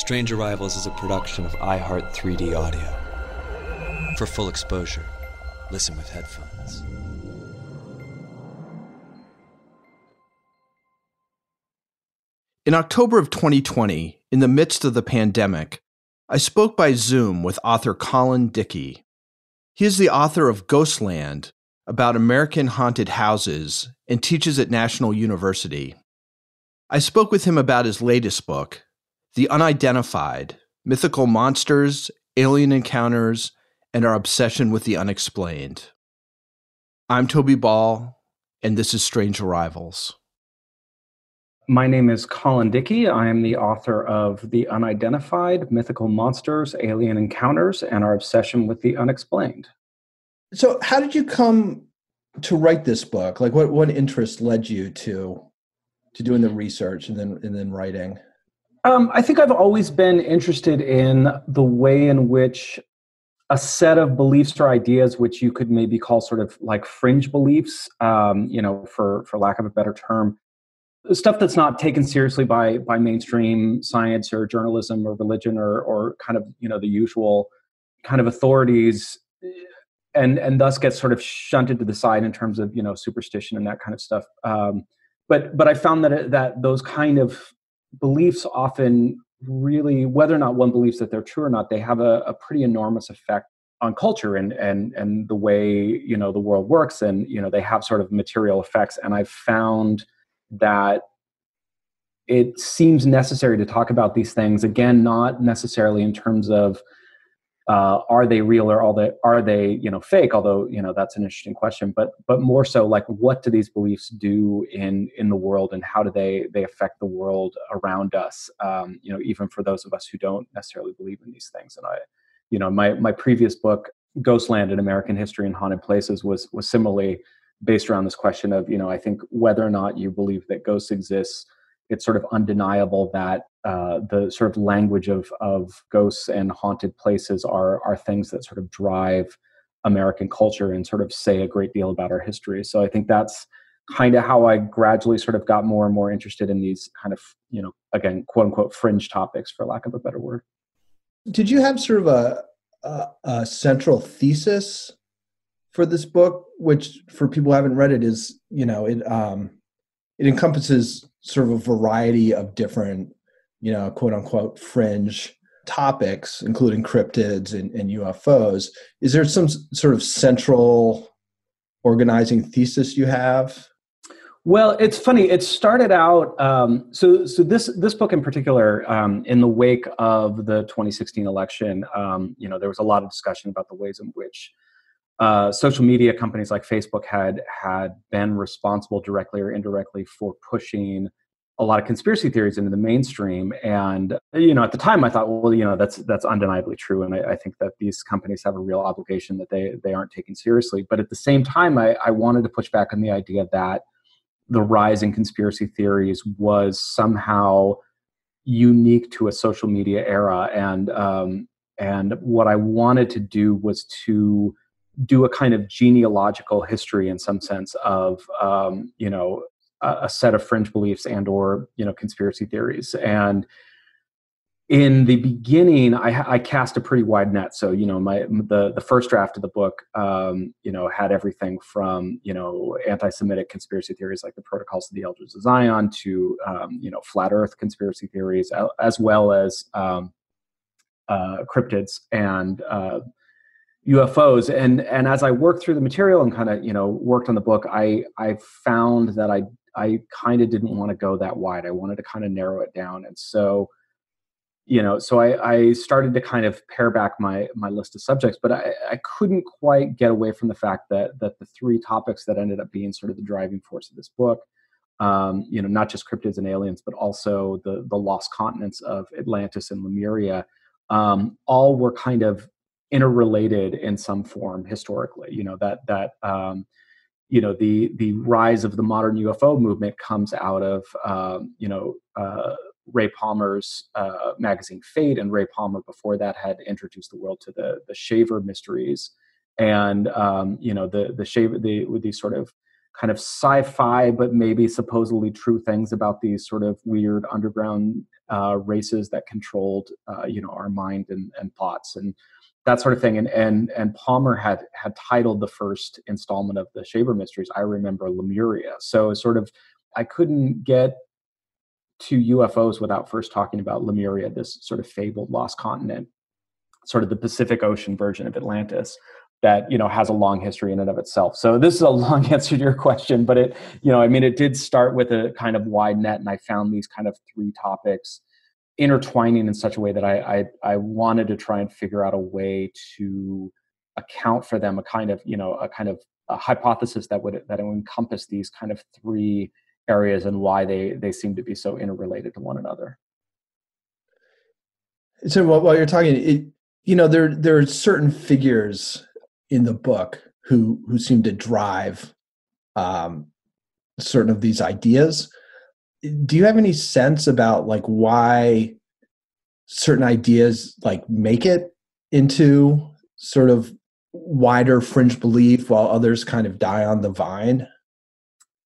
Strange Arrivals is a production of iHeart 3D Audio. For full exposure, listen with headphones. In October of 2020, in the midst of the pandemic, I spoke by Zoom with author Colin Dickey. He is the author of Ghostland, about American haunted houses, and teaches at National University. I spoke with him about his latest book, The Unidentified Mythical Monsters, Alien Encounters, and Our Obsession with the Unexplained. I'm Toby Ball, and this is Strange Arrivals. My name is Colin Dickey. I am the author of The Unidentified Mythical Monsters, Alien Encounters, and Our Obsession with the Unexplained. So, how did you come to write this book? Like, what, what interest led you to to doing the research and then and then writing? Um, I think I've always been interested in the way in which a set of beliefs or ideas, which you could maybe call sort of like fringe beliefs, um, you know, for for lack of a better term, stuff that's not taken seriously by by mainstream science or journalism or religion or or kind of you know the usual kind of authorities and and thus gets sort of shunted to the side in terms of you know superstition and that kind of stuff. Um, but but i found that it, that those kind of beliefs often really whether or not one believes that they're true or not they have a, a pretty enormous effect on culture and and and the way you know the world works and you know they have sort of material effects. And i've found that it seems necessary to talk about these things again not necessarily in terms of uh, are they real or are they are they you know fake? Although you know that's an interesting question but but more so like what do these beliefs do in in the world and how do they they affect the world around us um, you know even for those of us who don't necessarily believe in these things? And i you know my my previous book ghostland in american history and haunted places was was similarly based around this question of you know i think whether or not you believe that ghosts exist it's sort of undeniable that uh, the sort of language of of ghosts and haunted places are are things that sort of drive american culture and sort of say a great deal about our history. So i think that's kind of how i gradually sort of got more and more interested in these kind of you know again quote unquote fringe topics for lack of a better word. Did you have sort of a, a, a central thesis for this book, which for people who haven't read it is, you know, it um, it encompasses sort of a variety of different, you know, quote unquote fringe topics, including cryptids and, and UFOs. Is there some sort of central organizing thesis you have? Well, it's funny. It started out um, so so this this book in particular, um, in the wake of the 2016 election, um, you know, there was a lot of discussion about the ways in which uh, social media companies like Facebook had had been responsible directly or indirectly for pushing a lot of conspiracy theories into the mainstream. And you know, at the time, I thought, well, you know, that's that's undeniably true, and I, I think that these companies have a real obligation that they they aren't taken seriously. But at the same time, I, I wanted to push back on the idea that the rise in conspiracy theories was somehow unique to a social media era, and um, and what I wanted to do was to do a kind of genealogical history in some sense of um, you know a, a, set of fringe beliefs and or you know conspiracy theories and in the beginning, I, I, cast a pretty wide net. So, you know, my the the first draft of the book, um, you know, had everything from you know anti-Semitic conspiracy theories like the Protocols of the Elders of Zion to um, you know flat Earth conspiracy theories, as well as um, uh, cryptids and uh, UFOs. And and as I worked through the material and kind of you know worked on the book, I I found that I I kind of didn't want to go that wide. I wanted to kind of narrow it down, and so you know so I, I, started to kind of pare back my my list of subjects but I, I couldn't quite get away from the fact that that the three topics that ended up being sort of the driving force of this book um, you know not just cryptids and aliens but also the the lost continents of atlantis and lemuria um, all were kind of interrelated in some form historically you know that that um, you know the the rise of the modern ufo movement comes out of um, you know uh, Ray Palmer's uh, magazine Fate, and Ray Palmer before that had introduced the world to the the Shaver mysteries, and um, you know the the Shaver the with these sort of kind of sci-fi but maybe supposedly true things about these sort of weird underground uh, races that controlled uh, you know our mind and, and thoughts. And that sort of thing and and and Palmer had had titled the first installment of the Shaver mysteries I remember Lemuria so sort of I couldn't get to UFOs without first talking about Lemuria, this sort of fabled lost continent, sort of the Pacific Ocean version of Atlantis that you know has a long history in and of itself. So this is a long answer to your question, but it you know I mean it did start with a kind of wide net, and I found these kind of three topics intertwining in such a way that I I, I wanted to try and figure out a way to account for them, a kind of you know a kind of a hypothesis that would that would encompass these kind of three areas and why they they seem to be so interrelated to one another. So while you're talking, it, you know, there there are certain figures in the book who who seem to drive um, certain of these ideas. Do you have any sense about like why certain ideas like make it into sort of wider fringe belief while others kind of die on the vine?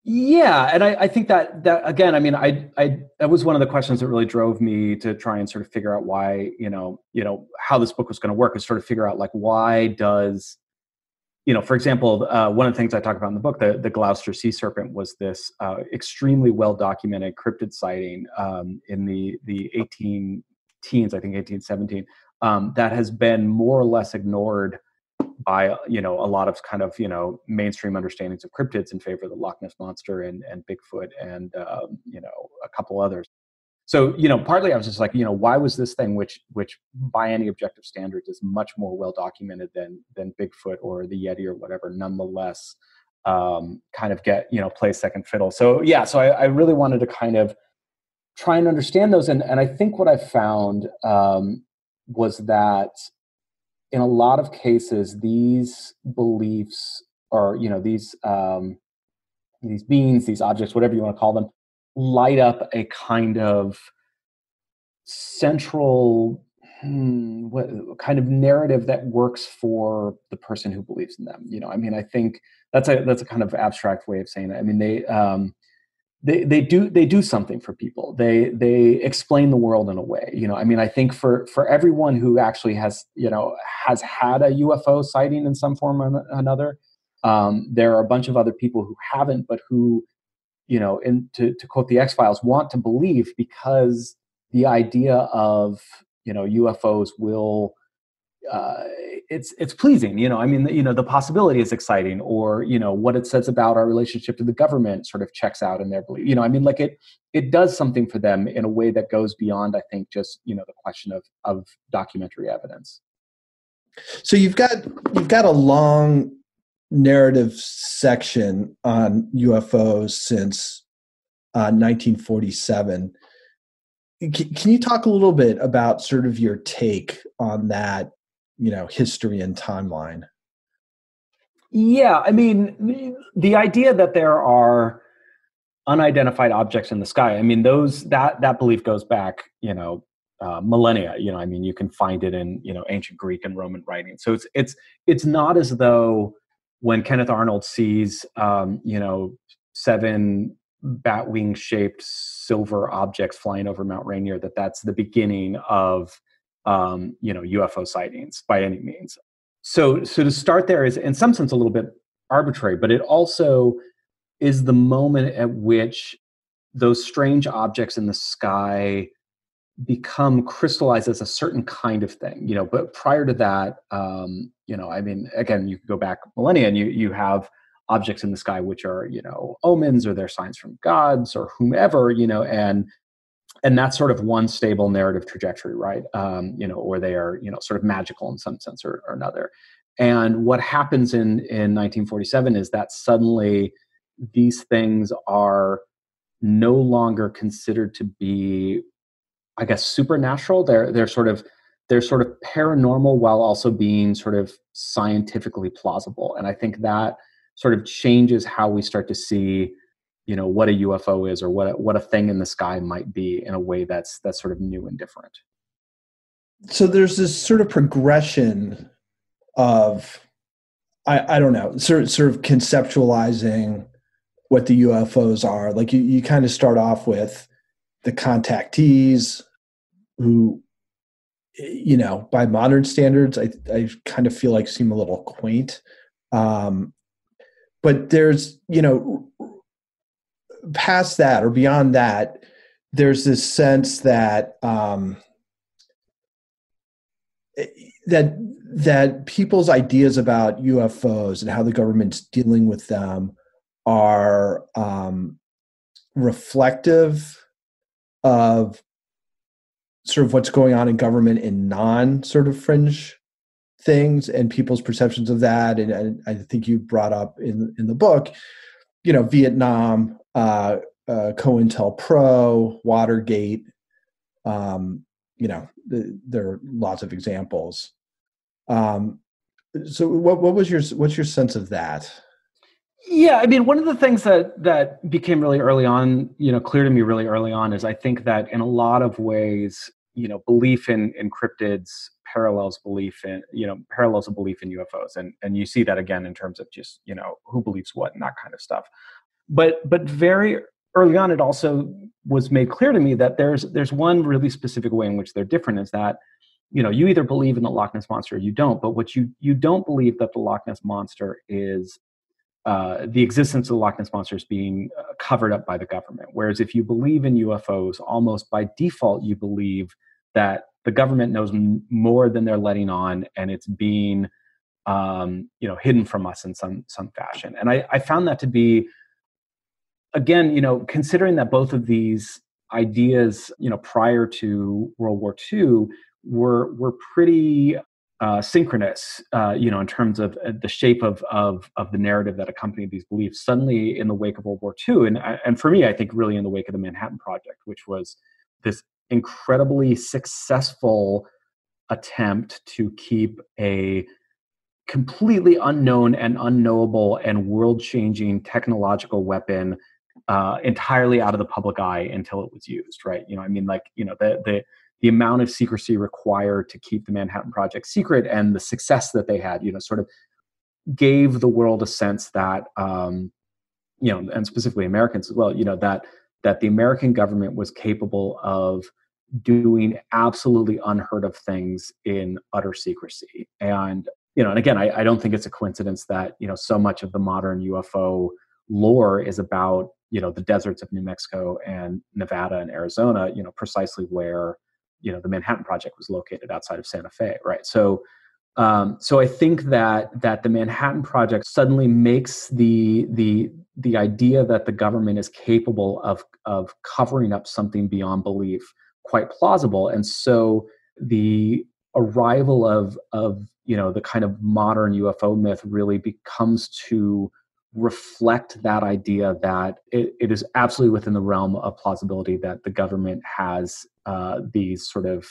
Yeah, and I, I, think that that again, I mean, I, I that was one of the questions that really drove me to try and sort of figure out why, you know, you know, how this book was going to work, is sort of figure out like why does, you know, for example, uh, one of the things I talk about in the book, the the Gloucester sea serpent was this uh, extremely well documented cryptid sighting um, in the the 18 teens, I think 1817, um, that has been more or less ignored by you know a lot of kind of you know mainstream understandings of cryptids in favor of the Loch Ness monster and and Bigfoot and um, you know a couple others. So you know, partly I was just like, you know, why was this thing, which which by any objective standards is much more well documented than than Bigfoot or the Yeti or whatever, nonetheless, um, kind of get you know play second fiddle. So yeah, so I, I really wanted to kind of try and understand those, and and I think what I found um, was that in a lot of cases, these beliefs or you know these um, these beings, these objects, whatever you want to call them, light up a kind of central hmm, what kind of narrative that works for the person who believes in them. You know, I mean, I think that's a that's a kind of abstract way of saying it. I mean, they um, they they do they do something for people they they explain the world in a way you know i mean i think for for everyone who actually has you know has had a ufo sighting in some form or another um, there are a bunch of other people who haven't but who you know and to, to quote the x files want to believe because the idea of you know ufos will uh, it's it's pleasing you know i mean you know the possibility is exciting or you know what it says about our relationship to the government sort of checks out in their belief you know i mean like it it does something for them in a way that goes beyond i think just you know the question of of documentary evidence. So you've got you've got a long narrative section on ufos since uh, 1947 can you talk a little bit about sort of your take on that you know history and timeline? Yeah i mean the idea that there are unidentified objects in the sky i mean those that that belief goes back you know uh, millennia you know i mean you can find it in you know ancient greek and roman writing. So it's it's it's not as though when kenneth arnold sees um, you know seven bat wing shaped silver objects flying over Mount Rainier that that's the beginning of um, you know UFO sightings by any means. So so to start there is in some sense a little bit arbitrary, but it also is the moment at which those strange objects in the sky become crystallized as a certain kind of thing you know but prior to that um you know i mean again you could go back millennia and you you have objects in the sky which are you know omens or they're signs from gods or whomever you know and and that's sort of one stable narrative trajectory right? Um you know or they are you know sort of magical in some sense or, or another. And what happens in in 1947 is that suddenly these things are no longer considered to be I guess supernatural. They're they're sort of they're sort of paranormal while also being sort of scientifically plausible. And I think that sort of changes how we start to see, you know, what a UFO is or what a, what a thing in the sky might be in a way that's that's sort of new and different. So there's this sort of progression of I, I don't know, sort sort of conceptualizing what the UFOs are. Like you, you kind of start off with the contactees who you know by modern standards i, I kind of feel like seem a little quaint. Um, but there's you know past that or beyond that there's this sense that um, that that people's ideas about UFOs and how the government's dealing with them are um, reflective of sort of what's going on in government in non sort of fringe things and people's perceptions of that. And, and, i think you brought up in in the book you know vietnam uh, uh cointelpro watergate um you know the, there are lots of examples. Um so what what was your what's your sense of that yeah, I mean, one of the things that that became really early on, you know, clear to me really early on is I think that in a lot of ways, you know, belief in cryptids parallels belief in, you know, parallels a belief in UFOs, and and you see that again in terms of just you know who believes what and that kind of stuff. But but very early on, it also was made clear to me that there's there's one really specific way in which they're different is that you know you either believe in the Loch Ness monster or you don't. But what you you don't believe that the Loch Ness monster is uh, the existence of the Loch Ness is being uh, covered up by the government. Whereas if you believe in UFOs, almost by default, you believe that the government knows m- more than they're letting on, and it's being, um, you know, hidden from us in some some fashion. And I, I found that to be, again, you know, considering that both of these ideas, you know, prior to World War II were were pretty uh, synchronous, uh, you know, in terms of uh, the shape of, of of the narrative that accompanied these beliefs. Suddenly, in the wake of World War II, and uh, and for me, I think really in the wake of the Manhattan Project, which was this incredibly successful attempt to keep a completely unknown and unknowable and world-changing technological weapon uh, entirely out of the public eye until it was used. Right? You know, I mean, like you know, the the the amount of secrecy required to keep the Manhattan Project secret and the success that they had, you know, sort of gave the world a sense that, um, you know, and specifically Americans as well, you know, that that the American government was capable of doing absolutely unheard of things in utter secrecy. And you know, and again, I, I don't think it's a coincidence that you know so much of the modern UFO lore is about you know the deserts of New Mexico and Nevada and Arizona, you know, precisely where you know the Manhattan Project was located outside of Santa Fe, right? So um, so I think that that the Manhattan Project suddenly makes the the the idea that the government is capable of of covering up something beyond belief quite plausible, and so the arrival of of you know the kind of modern UFO myth really becomes to reflect that idea that it, it is absolutely within the realm of plausibility that the government has uh, these sort of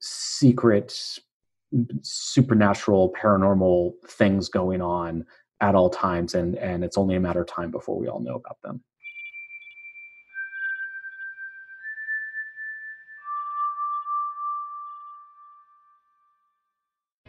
secret supernatural paranormal things going on at all times and and it's only a matter of time before we all know about them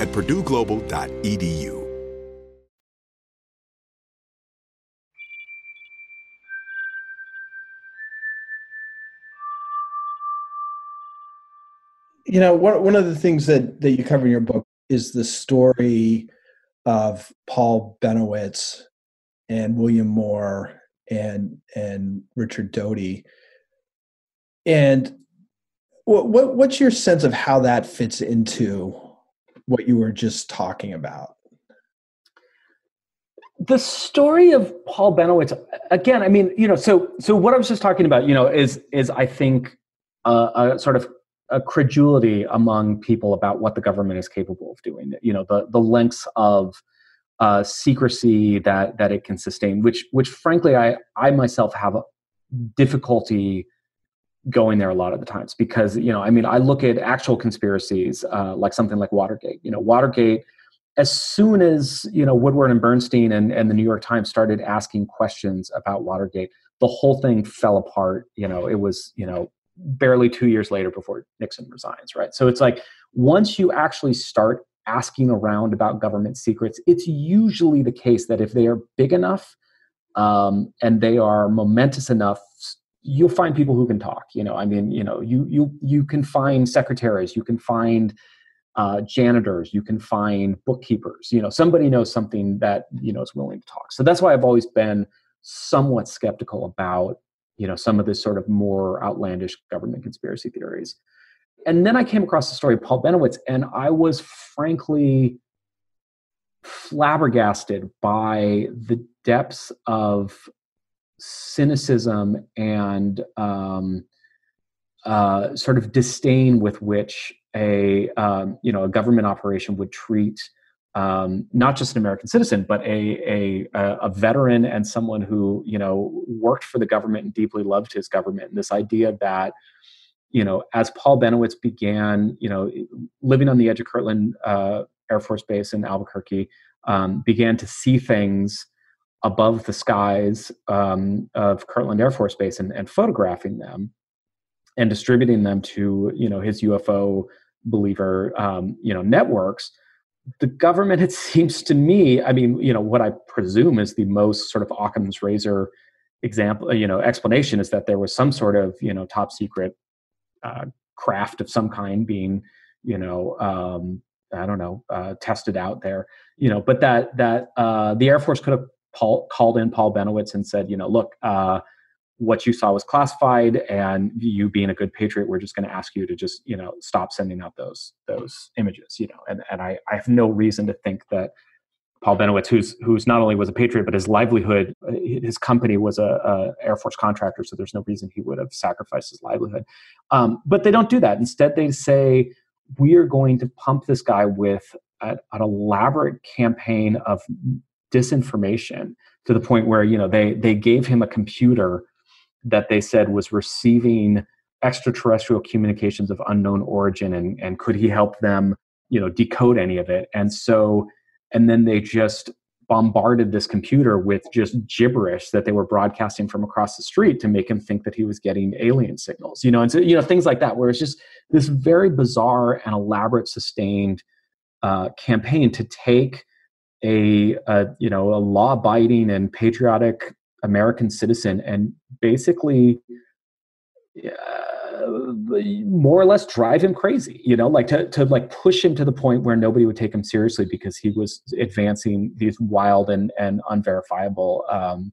at purdueglobal.edu. You know, one of the things that that you cover in your book is the story of Paul Bennewitz and William Moore and and Richard Doty. And what, what what's your sense of how that fits into what you were just talking about? the story of Paul bennewitz again. I mean, you know, so so what I was just talking about, you know, is is I think uh, a sort of a credulity among people about what the government is capable of doing. You know, the the lengths of uh, secrecy that that it can sustain, which which frankly I I myself have difficulty going there a lot of the times because you know I mean I look at actual conspiracies uh, like something like Watergate. You know, Watergate. As soon as you know Woodward and Bernstein and, and the New York Times started asking questions about Watergate, the whole thing fell apart. You know, it was you know barely two years later before Nixon resigns, right? So it's like once you actually start asking around about government secrets, it's usually the case that if they are big enough um, and they are momentous enough, you'll find people who can talk. You know, I mean, you know, you you you can find secretaries, you can find uh, janitors, you can find bookkeepers. You know, somebody knows something that you know is willing to talk. So that's why I've always been somewhat skeptical about you know some of this sort of more outlandish government conspiracy theories and then i came across the story of paul bennewitz and i was frankly flabbergasted by the depths of cynicism and um, uh, sort of disdain with which a um, you know a government operation would treat um, not just an American citizen, but a, a, a veteran and someone who you know worked for the government and deeply loved his government. And this idea that you know, as Paul Bennewitz began, you know, living on the edge of Kirtland uh, Air Force Base in Albuquerque, um, began to see things above the skies um, of Kirtland Air Force Base and, and photographing them and distributing them to you know his UFO believer um, you know networks the government, it seems to me, I mean, you know, what I presume is the most sort of Occam's razor example, you know, explanation is that there was some sort of, you know, top secret uh, craft of some kind being, you know, um, I don't know, uh, tested out there, you know, but that that uh, the Air Force could have Paul, called in Paul Bennewitz and said, you know, look, uh, what you saw was classified and you being a good patriot we're just going to ask you to just you know stop sending out those those images you know and and i i have no reason to think that paul Bennewitz, who's who's not only was a patriot but his livelihood uh, his company was a, a air force contractor so there's no reason he would have sacrificed his livelihood. Um, but they don't do that. Instead they say we are going to pump this guy with a, an elaborate campaign of disinformation to the point where you know they they gave him a computer that they said was receiving extraterrestrial communications of unknown origin and, and could he help them you know decode any of it. And so and then they just bombarded this computer with just gibberish that they were broadcasting from across the street to make him think that he was getting alien signals you know and so you know things like that where it's just this very bizarre and elaborate sustained uh, campaign to take a, a you know a law-abiding and patriotic American citizen and basically uh, more or less drive him crazy you know like to, to like push him to the point where nobody would take him seriously because he was advancing these wild and and unverifiable um,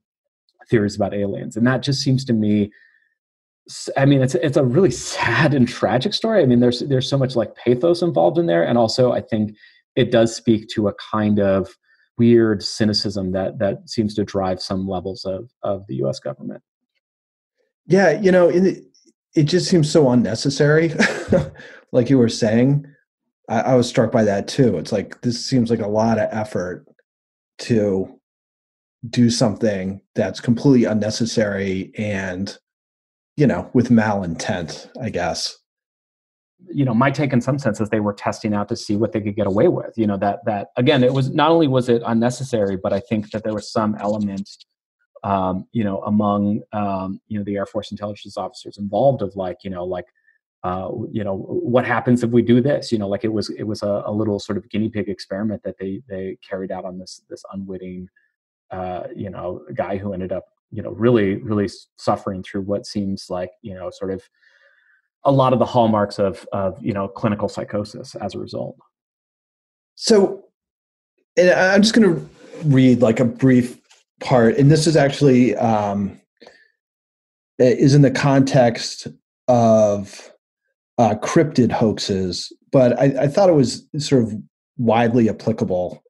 theories about aliens and that just seems to me I mean, it's it's a really sad and tragic story. I mean, there's there's so much like pathos involved in there, and also I think it does speak to a kind of weird cynicism that that seems to drive some levels of of the U.S. government. Yeah, you know, it, it just seems so unnecessary. like you were saying, I, I was struck by that too. It's like this seems like a lot of effort to do something that's completely unnecessary and you know with malintent i guess you know my take in some sense is they were testing out to see what they could get away with you know that that again it was not only was it unnecessary but i think that there was some element um, you know among um, you know the air force intelligence officers involved of like you know like uh, you know what happens if we do this? You know like it was it was a, a little sort of guinea pig experiment that they they carried out on this this unwitting uh, you know guy who ended up you know really really suffering through what seems like you know sort of a lot of the hallmarks of of you know clinical psychosis as a result. So, I'm just going to read like a brief part, and this is actually um, is in the context of uh, cryptid hoaxes, but I, I thought it was sort of widely applicable.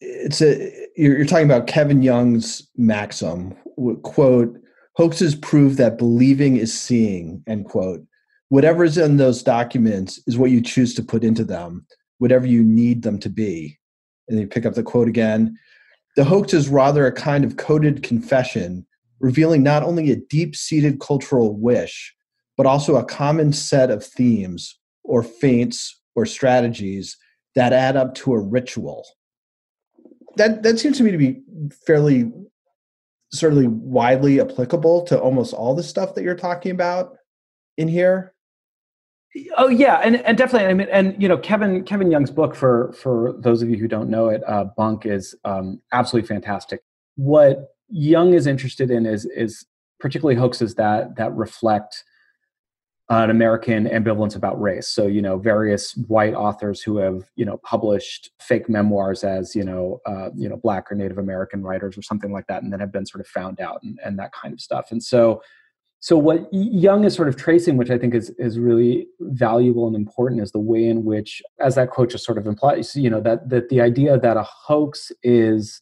It's a you're, you're talking about Kevin Young's maxim quote hoaxes prove that believing is seeing end quote whatever is in those documents is what you choose to put into them, whatever you need them to be. And you pick up the quote again. The hoax is rather a kind of coded confession, revealing not only a deep seated cultural wish, but also a common set of themes or feints or strategies that add up to a ritual. That, that seems to me to be fairly certainly widely applicable to almost all the stuff that you're talking about in here Oh yeah, and, and definitely. I mean, and you know, Kevin Kevin Young's book for for those of you who don't know it, uh, Bunk is um, absolutely fantastic. What Young is interested in is is particularly hoaxes that that reflect an American ambivalence about race. So you know, various white authors who have you know published fake memoirs as you know uh, you know black or Native American writers or something like that, and then have been sort of found out and, and that kind of stuff. And so so what Young is sort of tracing, which I think is is really valuable and important, is the way in which, as that quote just sort of implies, you know, that that the idea that a hoax is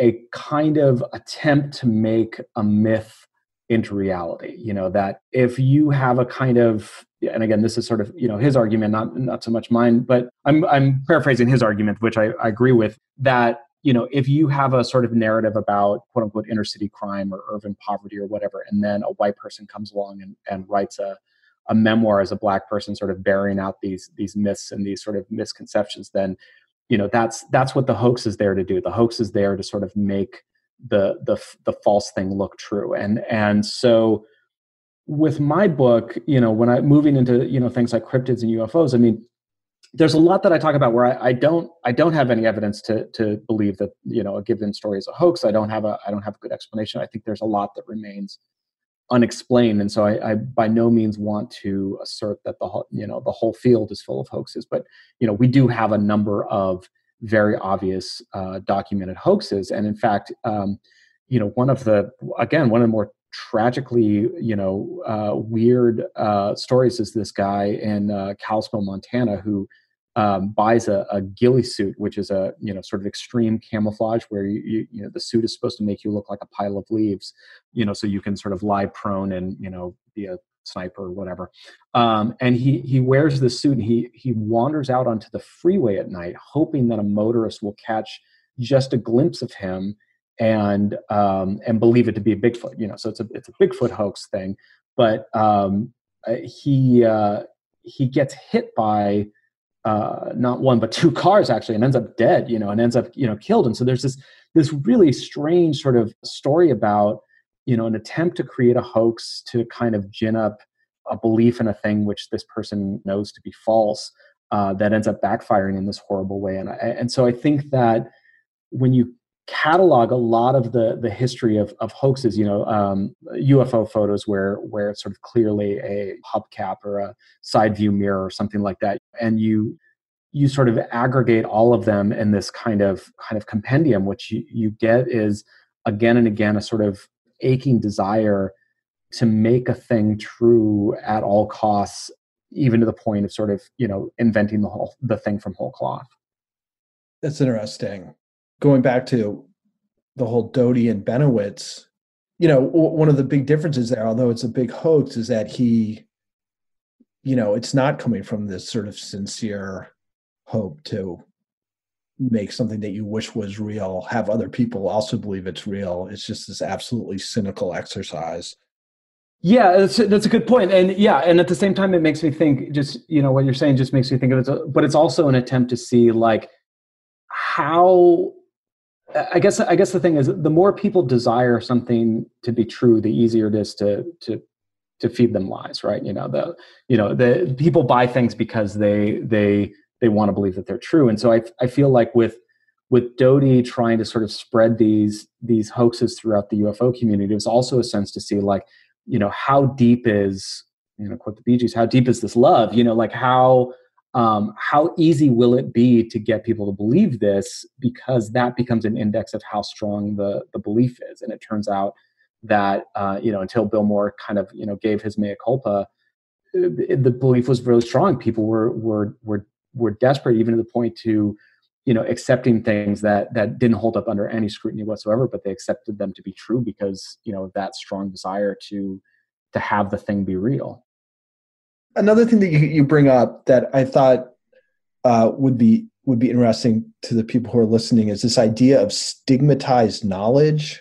a kind of attempt to make a myth into reality. You know, that if you have a kind of and again, this is sort of, you know, his argument, not not so much mine, but I'm I'm paraphrasing his argument, which I, I agree with, that you know, if you have a sort of narrative about quote unquote inner city crime or urban poverty or whatever, and then a white person comes along and, and writes a, a memoir as a black person, sort of bearing out these these myths and these sort of misconceptions, then you know that's that's what the hoax is there to do. The hoax is there to sort of make the the the false thing look true. And and so with my book, you know, when I moving into you know things like cryptids and UFOs, I mean, there's a lot that I talk about where I, I, don't I don't have any evidence to to believe that you know a given story is a hoax. I don't have a I don't have a good explanation. I think there's a lot that remains unexplained, and so I, I by no means want to assert that the whole you know the whole field is full of hoaxes. But you know we do have a number of very obvious uh, documented hoaxes, and in fact, um, you know one of the again one of the more tragically, you know, uh, weird uh, stories is this guy in uh, Kalispell, Montana, who um, buys a, a, ghillie suit, which is a you know sort of extreme camouflage where you, you, you know the suit is supposed to make you look like a pile of leaves, you know, so you can sort of lie prone and you know be a sniper or whatever. Um, and he he wears the suit and he he wanders out onto the freeway at night, hoping that a motorist will catch just a glimpse of him and um, and believe it to be a Bigfoot. You know, so it's a it's a Bigfoot hoax thing. But um, uh, he uh, he gets hit by uh, not one but two cars actually, and ends up dead. You know, and ends up you know killed. And so there's this this really strange sort of story about you know an attempt to create a hoax to kind of gin up a belief in a thing which this person knows to be false uh, that ends up backfiring in this horrible way. And I, and so I think that when you catalog a lot of the the history of, of hoaxes you know um, ufo photos where where it's sort of clearly a hubcap or a side view mirror or something like that. And you you sort of aggregate all of them in this kind of kind of compendium. Which you, you get is again and again a sort of aching desire to make a thing true at all costs even to the point of sort of you know inventing the whole the thing from whole cloth. That's interesting going back to the whole Doty and Bennewitz, you know, one of the big differences there, although it's a big hoax, is that he, you know, it's not coming from this sort of sincere hope to make something that you wish was real, have other people also believe it's real. It's just this absolutely cynical exercise. Yeah, that's that's a good point, and yeah, and at the same time, it makes me think. Just you know, what you're saying just makes me think of it, but it's also an attempt to see like how I guess I guess the thing is the more people desire something to be true, the easier it is to to to feed them lies, right? You know, the you know, the people buy things because they they they want to believe that they're true. And so I I feel like with with Doty trying to sort of spread these these hoaxes throughout the UFO community, it was also a sense to see like, you know, how deep is, you know, quote the Bee Gees, how deep is this love? You know, like how um, how easy will it be to get people to believe this? Because that becomes an index of how strong the, the belief is. And it turns out that uh, you know until bill moore kind of you know gave his mea culpa the belief was really strong. People were were were were desperate even to the point to you know accepting things that that didn't hold up under any scrutiny whatsoever but they accepted them to be true because you know that strong desire to to have the thing be real another thing that you, you bring up that I thought uh, would be would be interesting to the people who are listening is this idea of stigmatized knowledge.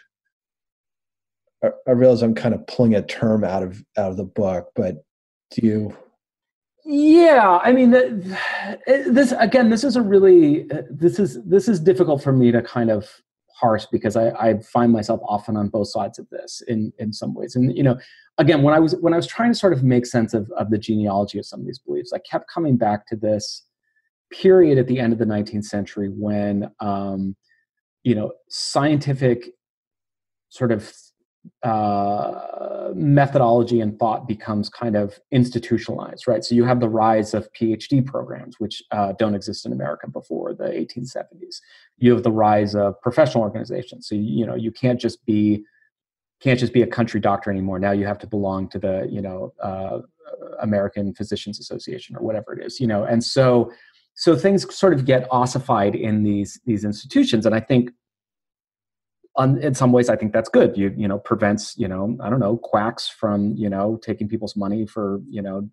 I, I realize I'm kind of pulling a term out of out of the book, but do you? Yeah, I mean, this again, this is a really this is this is difficult for me to kind of harsh because I, I find myself often on both sides of this in in some ways. And you know, again, when I was when I was trying to sort of make sense of of the genealogy of some of these beliefs, I kept coming back to this period at the end of the 19th century when um, you know scientific sort of uh, methodology and thought becomes kind of institutionalized, right? So you have the rise of PhD programs, which uh, don't exist in America before the 1870s. You have the rise of professional organizations. So you know you can't just be can't just be a country doctor anymore. Now you have to belong to the you know uh, American Physicians Association or whatever it is. You know, and so so things sort of get ossified in these these institutions, and I think on, in some ways, I think that's good. You you know prevents you know I don't know quacks from you know taking people's money for you know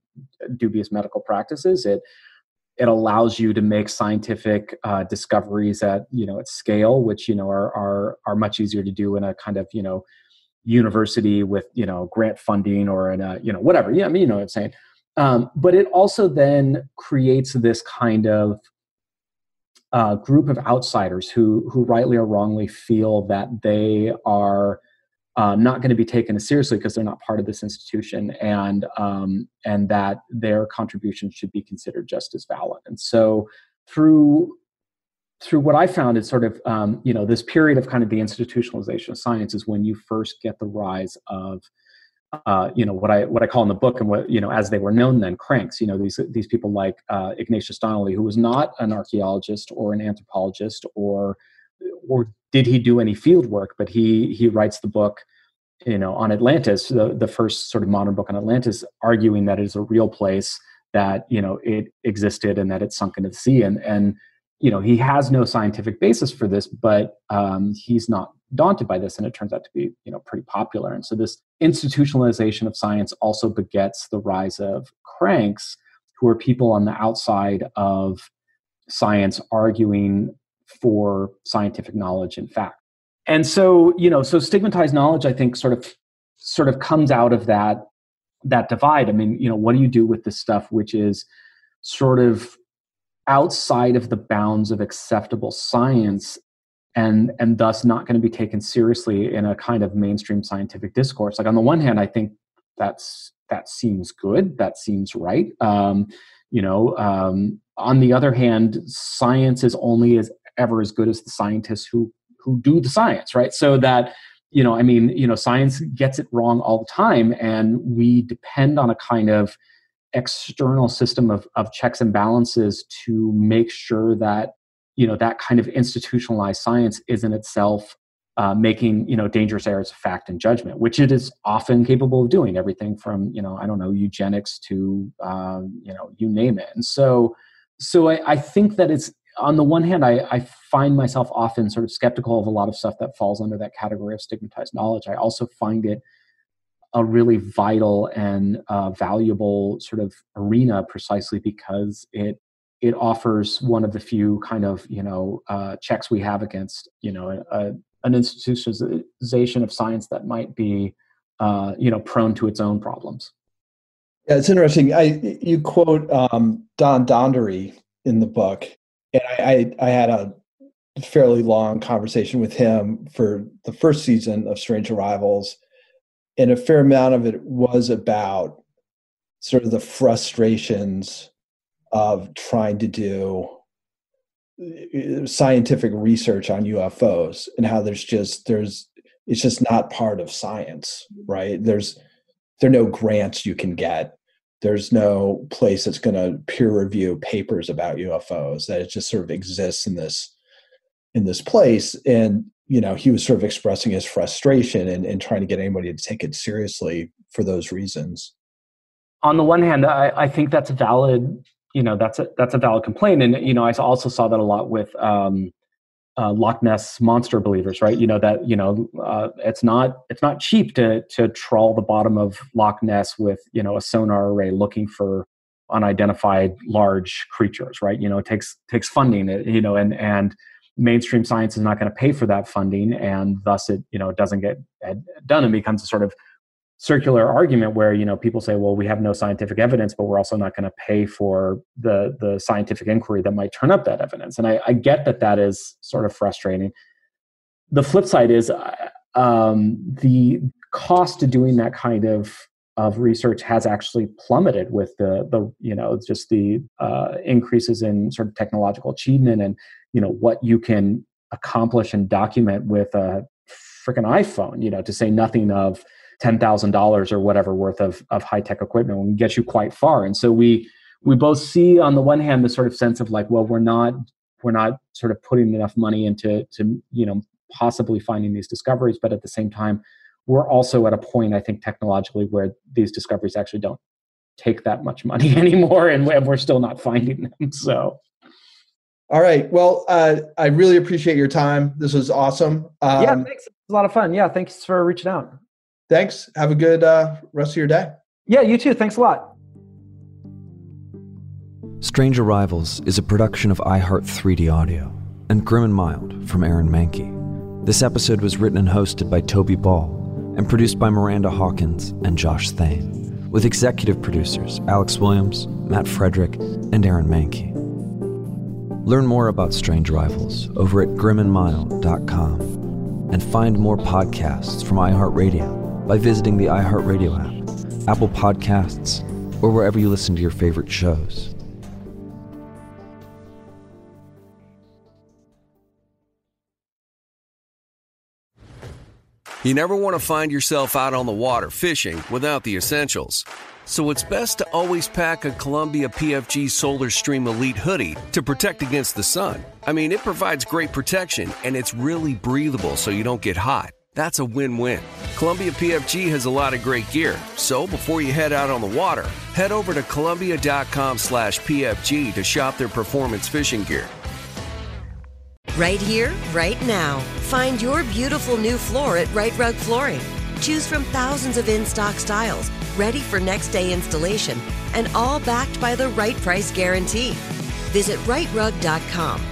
dubious medical practices. It it allows you to make scientific uh, discoveries at you know at scale, which you know are are are much easier to do in a kind of you know university with you know grant funding or in a you know whatever. Yeah, I mean you know what I'm saying. Um, but it also then creates this kind of uh, group of outsiders who who rightly or wrongly feel that they are uh, not going to be taken as seriously because they're not part of this institution and um, and that their contribution should be considered just as valid. And so through through what i found is sort of um, you know this period of kind of the institutionalization of science is when you first get the rise of uh, you know what I what I call in the book and what you know as they were known then cranks you know these these people like uh, Ignatius Donnelly who was not an archaeologist or an anthropologist or or did he do any field work but he he writes the book you know on Atlantis the the first sort of modern book on Atlantis arguing that it is a real place that you know it existed and that it sunk into the sea. And and you know he has no scientific basis for this but um, he's not daunted by this and it turns out to be you know pretty popular. And so this institutionalization of science also begets the rise of cranks who are people on the outside of science arguing for scientific knowledge and fact. And so you know so stigmatized knowledge i think sort of sort of comes out of that that divide. I mean you know what do you do with this stuff which is sort of outside of the bounds of acceptable science and and thus not going to be taken seriously in a kind of mainstream scientific discourse. Like on the one hand i think that's that seems good that seems right. Um, you know um, on the other hand science is only as ever as good as the scientists who who do the science right? So that you know i mean you know science gets it wrong all the time and we depend on a kind of external system of, of checks and balances to make sure that you know that kind of institutionalized science is in itself uh, making you know dangerous errors of fact and judgment, which it is often capable of doing. Everything from you know I don't know eugenics to um, you know you name it. And so so I, I think that it's on the one hand I, I find myself often sort of skeptical of a lot of stuff that falls under that category of stigmatized knowledge. I also find it a really vital and uh, valuable sort of arena precisely because it it offers one of the few kind of you know uh, checks we have against you know a, an institutionalization of science that might be uh, you know prone to its own problems. Yeah, it's interesting. I you quote um, Don Donderi in the book, and I, I, I had a fairly long conversation with him for the first season of Strange Arrivals, and a fair amount of it was about sort of the frustrations of trying to do uh, scientific research on UFOs and how there's just there's it's just not part of science, right? There's there are no grants you can get. There's no place that's going to peer review papers about UFOs. That it just sort of exists in this in this place. And you know, he was sort of expressing his frustration and, and trying to get anybody to take it seriously for those reasons. On the one hand, I, I think that's valid you know that's a that's a valid complaint. And you know i also saw that a lot with um, uh, loch ness monster believers right? You know that you know uh, it's not it's not cheap to to trawl the bottom of loch ness with you know a sonar array looking for unidentified large creatures right? You know it takes takes funding you know and and mainstream science is not going to pay for that funding and thus it you know doesn't get done and becomes a sort of circular argument where you know people say well we have no scientific evidence but we're also not going to pay for the the scientific inquiry that might turn up that evidence. And i, I get that that is sort of frustrating. The flip side is uh, um, the cost to doing that kind of of research has actually plummeted with the the you know just the uh, increases in sort of technological achievement and you know what you can accomplish and document with a freaking iphone you know to say nothing of $10,000 or whatever worth of, of high tech equipment will get you quite far. And so we, we both see on the one hand the sort of sense of like, well, we're not, we're not sort of putting enough money into, to, you know, possibly finding these discoveries. But at the same time, we're also at a point, I think, technologically where these discoveries actually don't take that much money anymore. And we're still not finding them. So. All right. Well, uh, I really appreciate your time. This was awesome. Um, yeah, thanks. It was a lot of fun. Yeah, thanks for reaching out thanks. Have a good uh, rest of your day. Yeah, you too. Thanks a lot. Strange Arrivals is a production of iHeart 3D Audio and Grim and Mild from Aaron Mahnke. This episode was written and hosted by Toby Ball and produced by Miranda Hawkins and Josh Thane, with executive producers Alex Williams, Matt Frederick, and Aaron Mahnke. Learn more about Strange Arrivals over at grimandmild.com and find more podcasts from iHeartRadio by visiting the iHeartRadio app, Apple Podcasts, or wherever you listen to your favorite shows. You never want to find yourself out on the water fishing without the essentials. So it's best to always pack a Columbia PFG Solar Stream Elite hoodie to protect against the sun. I mean, it provides great protection and it's really breathable so you don't get hot. That's a win-win. Columbia PFG has a lot of great gear, so before you head out on the water, head over to Columbia.com slash PFG to shop their performance fishing gear. Right here, right now. Find your beautiful new floor at Rite Rug Flooring. Choose from thousands of in-stock styles, ready for next day installation, and all backed by the right price guarantee. Visit riterug.com.